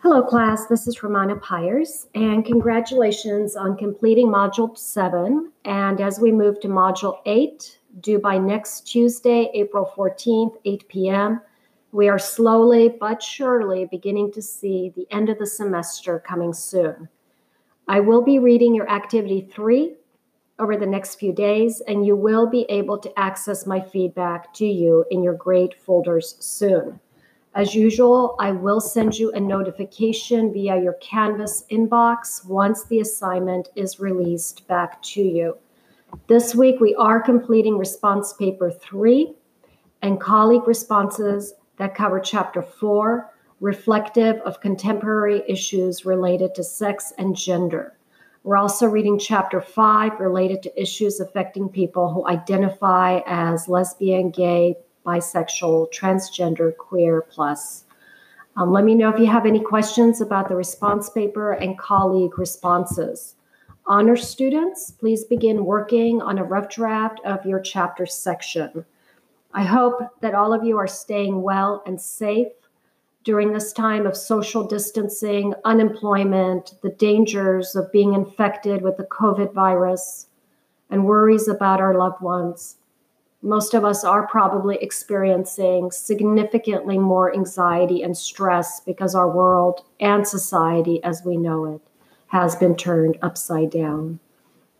Hello, class. This is Romana Pyers, and congratulations on completing Module 7. And as we move to Module 8, due by next Tuesday, April 14th, 8 p.m., we are slowly but surely beginning to see the end of the semester coming soon. I will be reading your Activity 3 over the next few days, and you will be able to access my feedback to you in your grade folders soon. As usual, I will send you a notification via your Canvas inbox once the assignment is released back to you. This week, we are completing response paper three and colleague responses that cover chapter four, reflective of contemporary issues related to sex and gender. We're also reading chapter five related to issues affecting people who identify as lesbian, gay, bisexual, transgender, queer, plus. Um, let me know if you have any questions about the response paper and colleague responses. Honor students, please begin working on a rough draft of your chapter section. I hope that all of you are staying well and safe during this time of social distancing, unemployment, the dangers of being infected with the COVID virus, and worries about our loved ones most of us are probably experiencing significantly more anxiety and stress because our world and society as we know it has been turned upside down.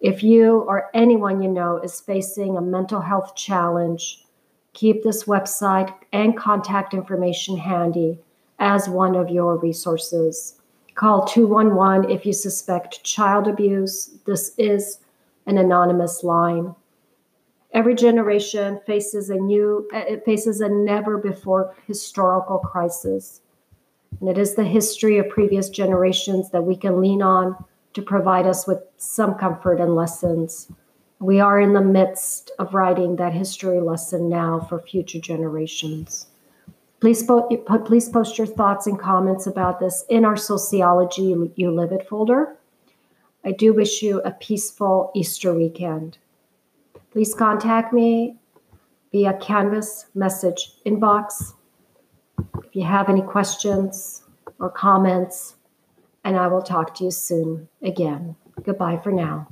If you or anyone you know is facing a mental health challenge, keep this website and contact information handy as one of your resources. Call 211 if you suspect child abuse. This is an anonymous line every generation faces a new uh, it faces a never before historical crisis. And it is the history of previous generations that we can lean on to provide us with some comfort and lessons. We are in the midst of writing that history lesson now for future generations. Please, po- please post your thoughts and comments about this in our sociology you live it folder. I do wish you a peaceful easter weekend please contact me via Canvas message inbox if you have any questions or comments, and I will talk to you soon again. Goodbye for now.